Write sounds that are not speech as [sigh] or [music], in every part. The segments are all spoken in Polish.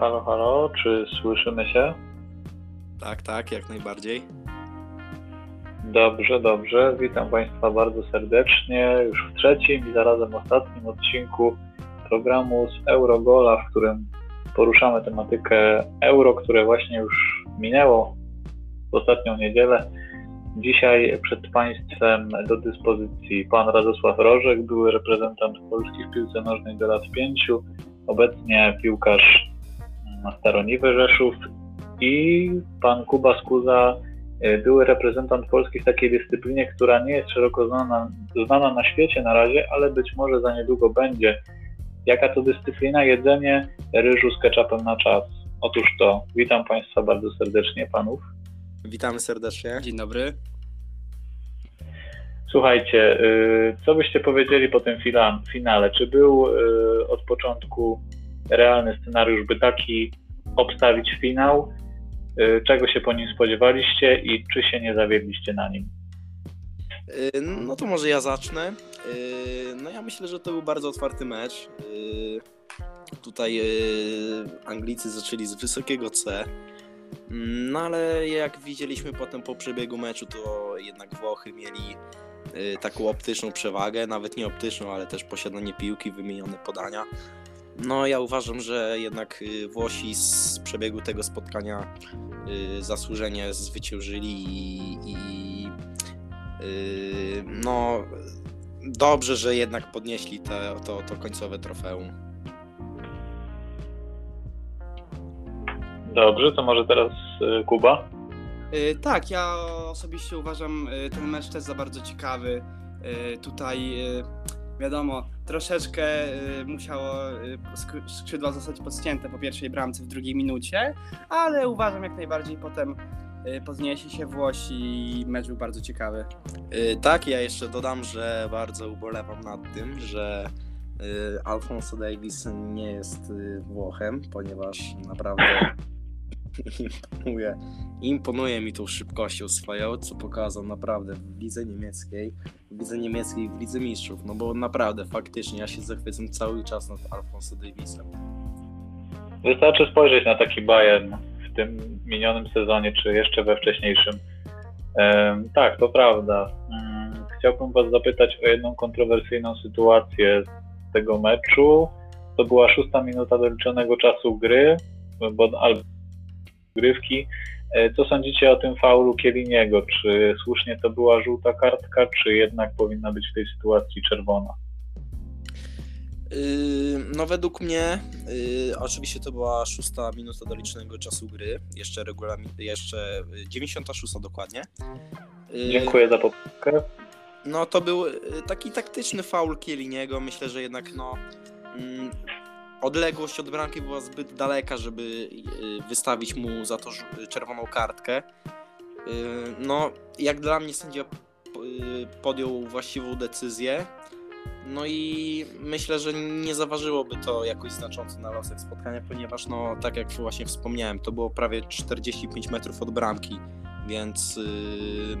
Halo, halo, czy słyszymy się? Tak, tak, jak najbardziej. Dobrze, dobrze. Witam Państwa bardzo serdecznie już w trzecim i zarazem ostatnim odcinku programu z Eurogola, w którym poruszamy tematykę euro, które właśnie już minęło w ostatnią niedzielę. Dzisiaj przed Państwem do dyspozycji pan Radosław Rożek, były reprezentant Polski w piłce nożnej do lat pięciu, obecnie piłkarz Staroniwy Rzeszów i pan Kuba Skuza, były reprezentant Polski w takiej dyscyplinie, która nie jest szeroko znana, znana na świecie na razie, ale być może za niedługo będzie. Jaka to dyscyplina? Jedzenie ryżu z ketchupem na czas. Otóż to, witam Państwa bardzo serdecznie, panów. Witamy serdecznie. Dzień dobry. Słuchajcie, co byście powiedzieli po tym finale? Czy był od początku realny scenariusz, by taki obstawić finał? Czego się po nim spodziewaliście i czy się nie zawiedliście na nim? No to może ja zacznę. No ja myślę, że to był bardzo otwarty mecz. Tutaj Anglicy zaczęli z wysokiego C. No ale jak widzieliśmy potem po przebiegu meczu, to jednak Włochy mieli taką optyczną przewagę, nawet nie optyczną, ale też posiadanie piłki, wymienione podania. No ja uważam, że jednak Włosi z przebiegu tego spotkania zasłużenie zwyciężyli i, i no dobrze, że jednak podnieśli te, to, to końcowe trofeum. Dobrze, to może teraz Kuba? Tak, ja osobiście uważam ten mecz też za bardzo ciekawy. Tutaj wiadomo, troszeczkę musiało skrzydła zostać podcięte po pierwszej bramce w drugiej minucie, ale uważam jak najbardziej potem podniesie się Włosi i mecz był bardzo ciekawy. Tak, ja jeszcze dodam, że bardzo ubolewam nad tym, że Alfonso Davis nie jest Włochem, ponieważ naprawdę [laughs] imponuje, imponuje mi tą szybkością swoją, co pokazał naprawdę w lidze niemieckiej, w lidze niemieckiej w lidze mistrzów, no bo naprawdę, faktycznie ja się zachwycam cały czas nad Alfonso Davisem. Wystarczy spojrzeć na taki Bayern w tym minionym sezonie, czy jeszcze we wcześniejszym. Ehm, tak, to prawda. Ehm, chciałbym Was zapytać o jedną kontrowersyjną sytuację z tego meczu. To była szósta minuta doliczonego czasu gry, bo grywki. Co sądzicie o tym faulu Kieliniego? Czy słusznie to była żółta kartka, czy jednak powinna być w tej sytuacji czerwona? No według mnie yy, oczywiście to była szósta minuta doliczonego czasu gry, jeszcze regulamin, jeszcze 96 dokładnie. Yy, Dziękuję za poprawkę. No to był taki taktyczny faul Kieliniego, myślę, że jednak no mm, odległość od bramki była zbyt daleka, żeby wystawić mu za to czerwoną kartkę. No, jak dla mnie sędzia podjął właściwą decyzję. No i myślę, że nie zaważyłoby to jakoś znacząco na losach spotkania, ponieważ no, tak jak właśnie wspomniałem, to było prawie 45 metrów od bramki, więc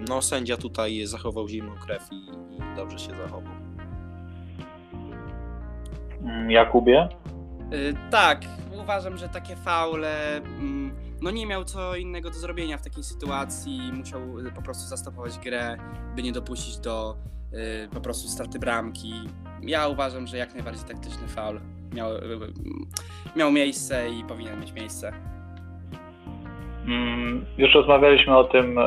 no, sędzia tutaj zachował zimną krew i, i dobrze się zachował. Jakubie? Yy, tak, uważam, że takie faule. Mm, no nie miał co innego do zrobienia w takiej sytuacji. Musiał po prostu zastopować grę, by nie dopuścić do yy, po prostu straty bramki. Ja uważam, że jak najbardziej taktyczny faul miał, miał miejsce i powinien mieć miejsce. Mm, już rozmawialiśmy o tym,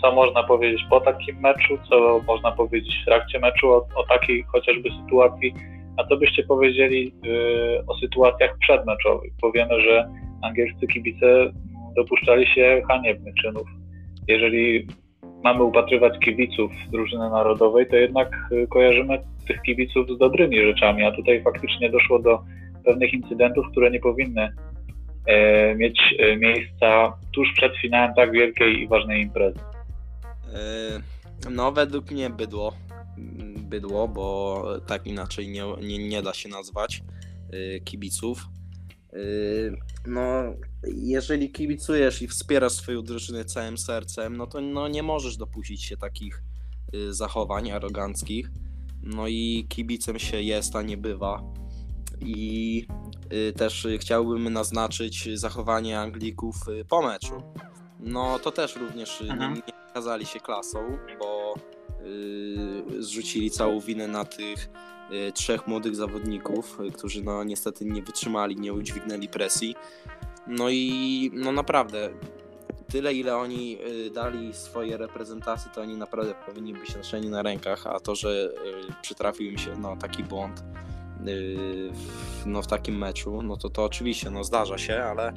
co można powiedzieć po takim meczu, co można powiedzieć w trakcie meczu, o, o takiej chociażby sytuacji a co byście powiedzieli y, o sytuacjach przedmeczowych? Bo wiemy, że angielscy kibice dopuszczali się haniebnych czynów. Jeżeli mamy upatrywać kibiców drużyny narodowej, to jednak y, kojarzymy tych kibiców z dobrymi rzeczami, a tutaj faktycznie doszło do pewnych incydentów, które nie powinny e, mieć e, miejsca tuż przed finałem tak wielkiej i ważnej imprezy. E, no, według mnie bydło bydło, bo tak inaczej nie, nie, nie da się nazwać y, kibiców. Y, no, jeżeli kibicujesz i wspierasz swoją drużynę całym sercem, no to no, nie możesz dopuścić się takich y, zachowań aroganckich. No i kibicem się jest, a nie bywa. i też chciałbym naznaczyć zachowanie Anglików po meczu. No to też również Mhm. nie, nie się klasą, bo zrzucili całą winę na tych y, trzech młodych zawodników, y, którzy no niestety nie wytrzymali, nie udźwignęli presji. No i no naprawdę tyle ile oni y, dali swoje reprezentacje, to oni naprawdę powinni być noszeni na rękach, a to, że y, przytrafił im się no, taki błąd y, w, no, w takim meczu, no to to oczywiście no, zdarza się, ale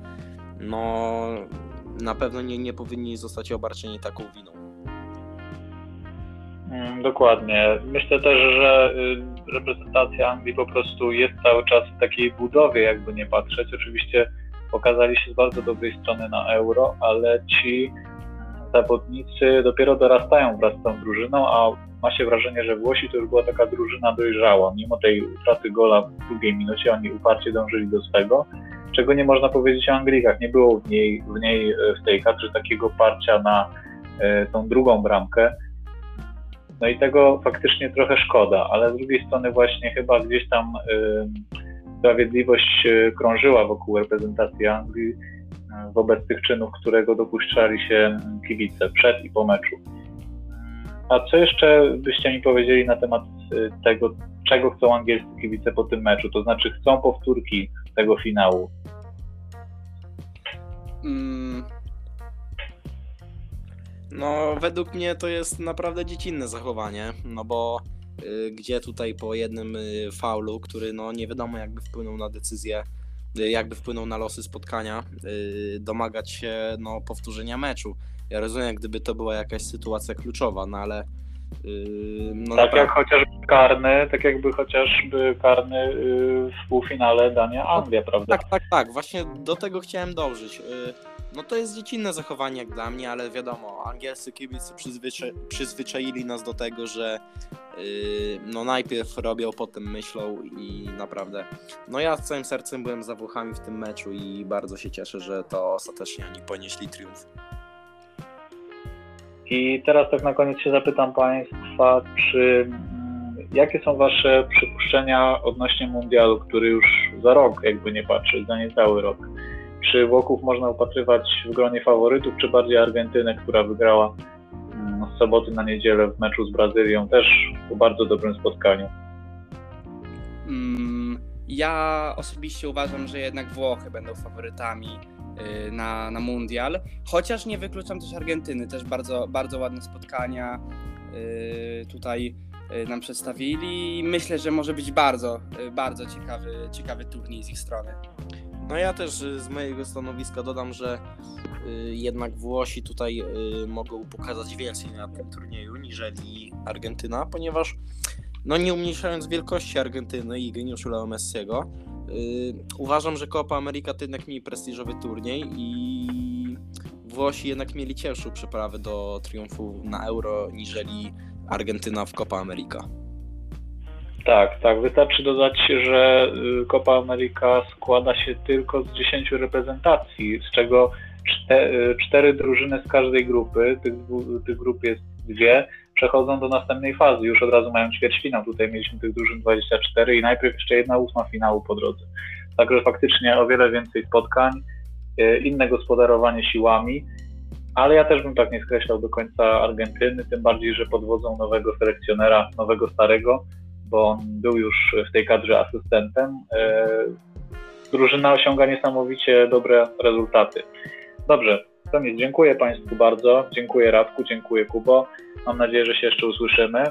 no na pewno nie, nie powinni zostać obarczeni taką winą. Mm, Dokładnie. Myślę też, że y, reprezentacja Anglii po prostu jest cały czas w takiej budowie, jakby nie patrzeć. Oczywiście pokazali się z bardzo dobrej strony na euro, ale ci mm, zawodnicy dopiero dorastają wraz z tą drużyną, a ma się wrażenie, że Włosi to już była taka drużyna dojrzała. Mimo tej utraty gola w drugiej minucie oni uparcie dążyli do swego, czego nie można powiedzieć o Anglikach. Nie było w niej, w niej y, w tej kadrze takiego parcia na y, tą drugą bramkę. No i tego faktycznie trochę szkoda, ale z drugiej strony właśnie chyba gdzieś tam sprawiedliwość y, krążyła wokół reprezentacji Anglii y, wobec tych czynów, którego dopuszczali się kibice przed i po meczu. A co jeszcze byście mi powiedzieli na temat y, tego, czego chcą angielscy kibice po tym meczu? To znaczy chcą powtórki tego finału. Mm, No, według mnie to jest naprawdę dziecinne zachowanie, no bo y, gdzie tutaj po jednym y, faulu, który no nie wiadomo jakby wpłynął na decyzję, y, jakby wpłynął na losy spotkania, y, domagać się no powtórzenia meczu. Ja rozumiem, gdyby to była jakaś sytuacja kluczowa, no ale y, no tak naprawdę- jak chociażby karny, tak jakby chociażby karny y, w półfinale Dania Anglia, prawda? Tak, tak, tak. Właśnie do tego chciałem dążyć. Y, No to jest dziecinne zachowanie jak dla mnie, ale wiadomo, angielscy kibice przyzwycza- przyzwyczaili nas do tego, że y, no najpierw robią, potem myślą i naprawdę. No ja z całym sercem byłem za Włochami w tym meczu i bardzo się cieszę, że to ostatecznie oni ponieśli triumf. I teraz tak na koniec się zapytam Państwa, czy mm, jakie są Wasze przypuszczenia odnośnie mundialu, który już za rok, jakby nie patrzeć, za niecały rok. Czy Włochów można upatrywać w gronie faworytów, czy bardziej Argentynę, która wygrała mm, z soboty na niedzielę w meczu z Brazylią, też po bardzo dobrym spotkaniu. mm, ja osobiście uważam, że jednak Włochy będą faworytami y, na, na mundial. Chociaż nie wykluczam też Argentyny, też bardzo, bardzo ładne spotkania y, tutaj y, nam przedstawili. Myślę, że może być bardzo, bardzo ciekawy, ciekawy turniej z ich strony. No ja też y, z mojego stanowiska dodam, że y, jednak Włosi tutaj y, mogą pokazać więcej na tym turnieju niżeli Argentyna, ponieważ no nie umniejszając wielkości Argentyny i geniuszu Leo Messiego, uważam, że Copa America to jednak mniej prestiżowy turniej i Włosi jednak mieli cięższą przeprawę do triumfu na Euro niżeli Argentyna w Copa America. Tak, tak. Wystarczy dodać, że y, Copa America składa się tylko z 10 reprezentacji, z czego y, cztery drużyny z każdej grupy, tych, tych grup jest dwie, przechodzą do następnej fazy. Już od razu mają ćwierćfinał. Tutaj mieliśmy tych drużyn 24 i najpierw jeszcze jedna ósma finału po drodze. Także faktycznie o wiele więcej spotkań, y, inne gospodarowanie siłami. Ale ja też bym tak nie skreślał do końca Argentyny, tym bardziej, że pod wodzą nowego selekcjonera, nowego starego, bo był już w tej kadrze asystentem. E, Drużyna osiąga niesamowicie dobre rezultaty. Dobrze, to nic. Dziękuję Państwu bardzo. Dziękuję Radku, dziękuję Kubo. Mam nadzieję, że się jeszcze usłyszymy,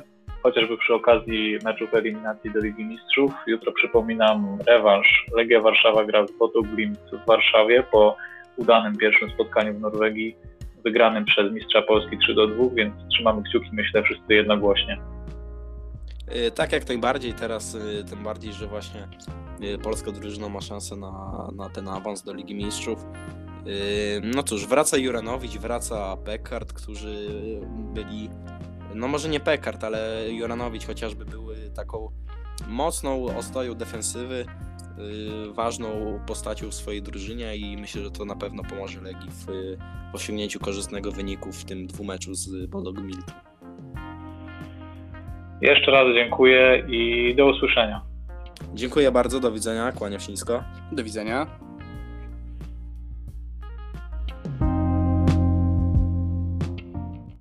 chociażby przy okazji meczów eliminacji do Ligi Mistrzów. Jutro przypominam rewanż. Legia Warszawa gra z Glimt w Warszawie po udanym pierwszym spotkaniu w Norwegii, wygranym przez mistrza Polski 3 do 2, więc trzymamy kciuki, myślę, wszyscy jednogłośnie. Y, Tak jak najbardziej teraz, y, tym bardziej, że właśnie y, polska drużyna ma szansę na, na ten awans do Ligi Mistrzów. No cóż, wraca Juranowicz, wraca Pekard, którzy byli, no może nie Pekard, ale Juranowicz chociażby były taką mocną ostoją defensywy, ważną postacią w swojej drużynie i myślę, że to na pewno pomoże Legii w osiągnięciu korzystnego wyniku w tym dwumeczu z Bodo Glimt. Jeszcze raz dziękuję i do usłyszenia. Dziękuję bardzo, do widzenia, kłaniam się nisko. Do widzenia.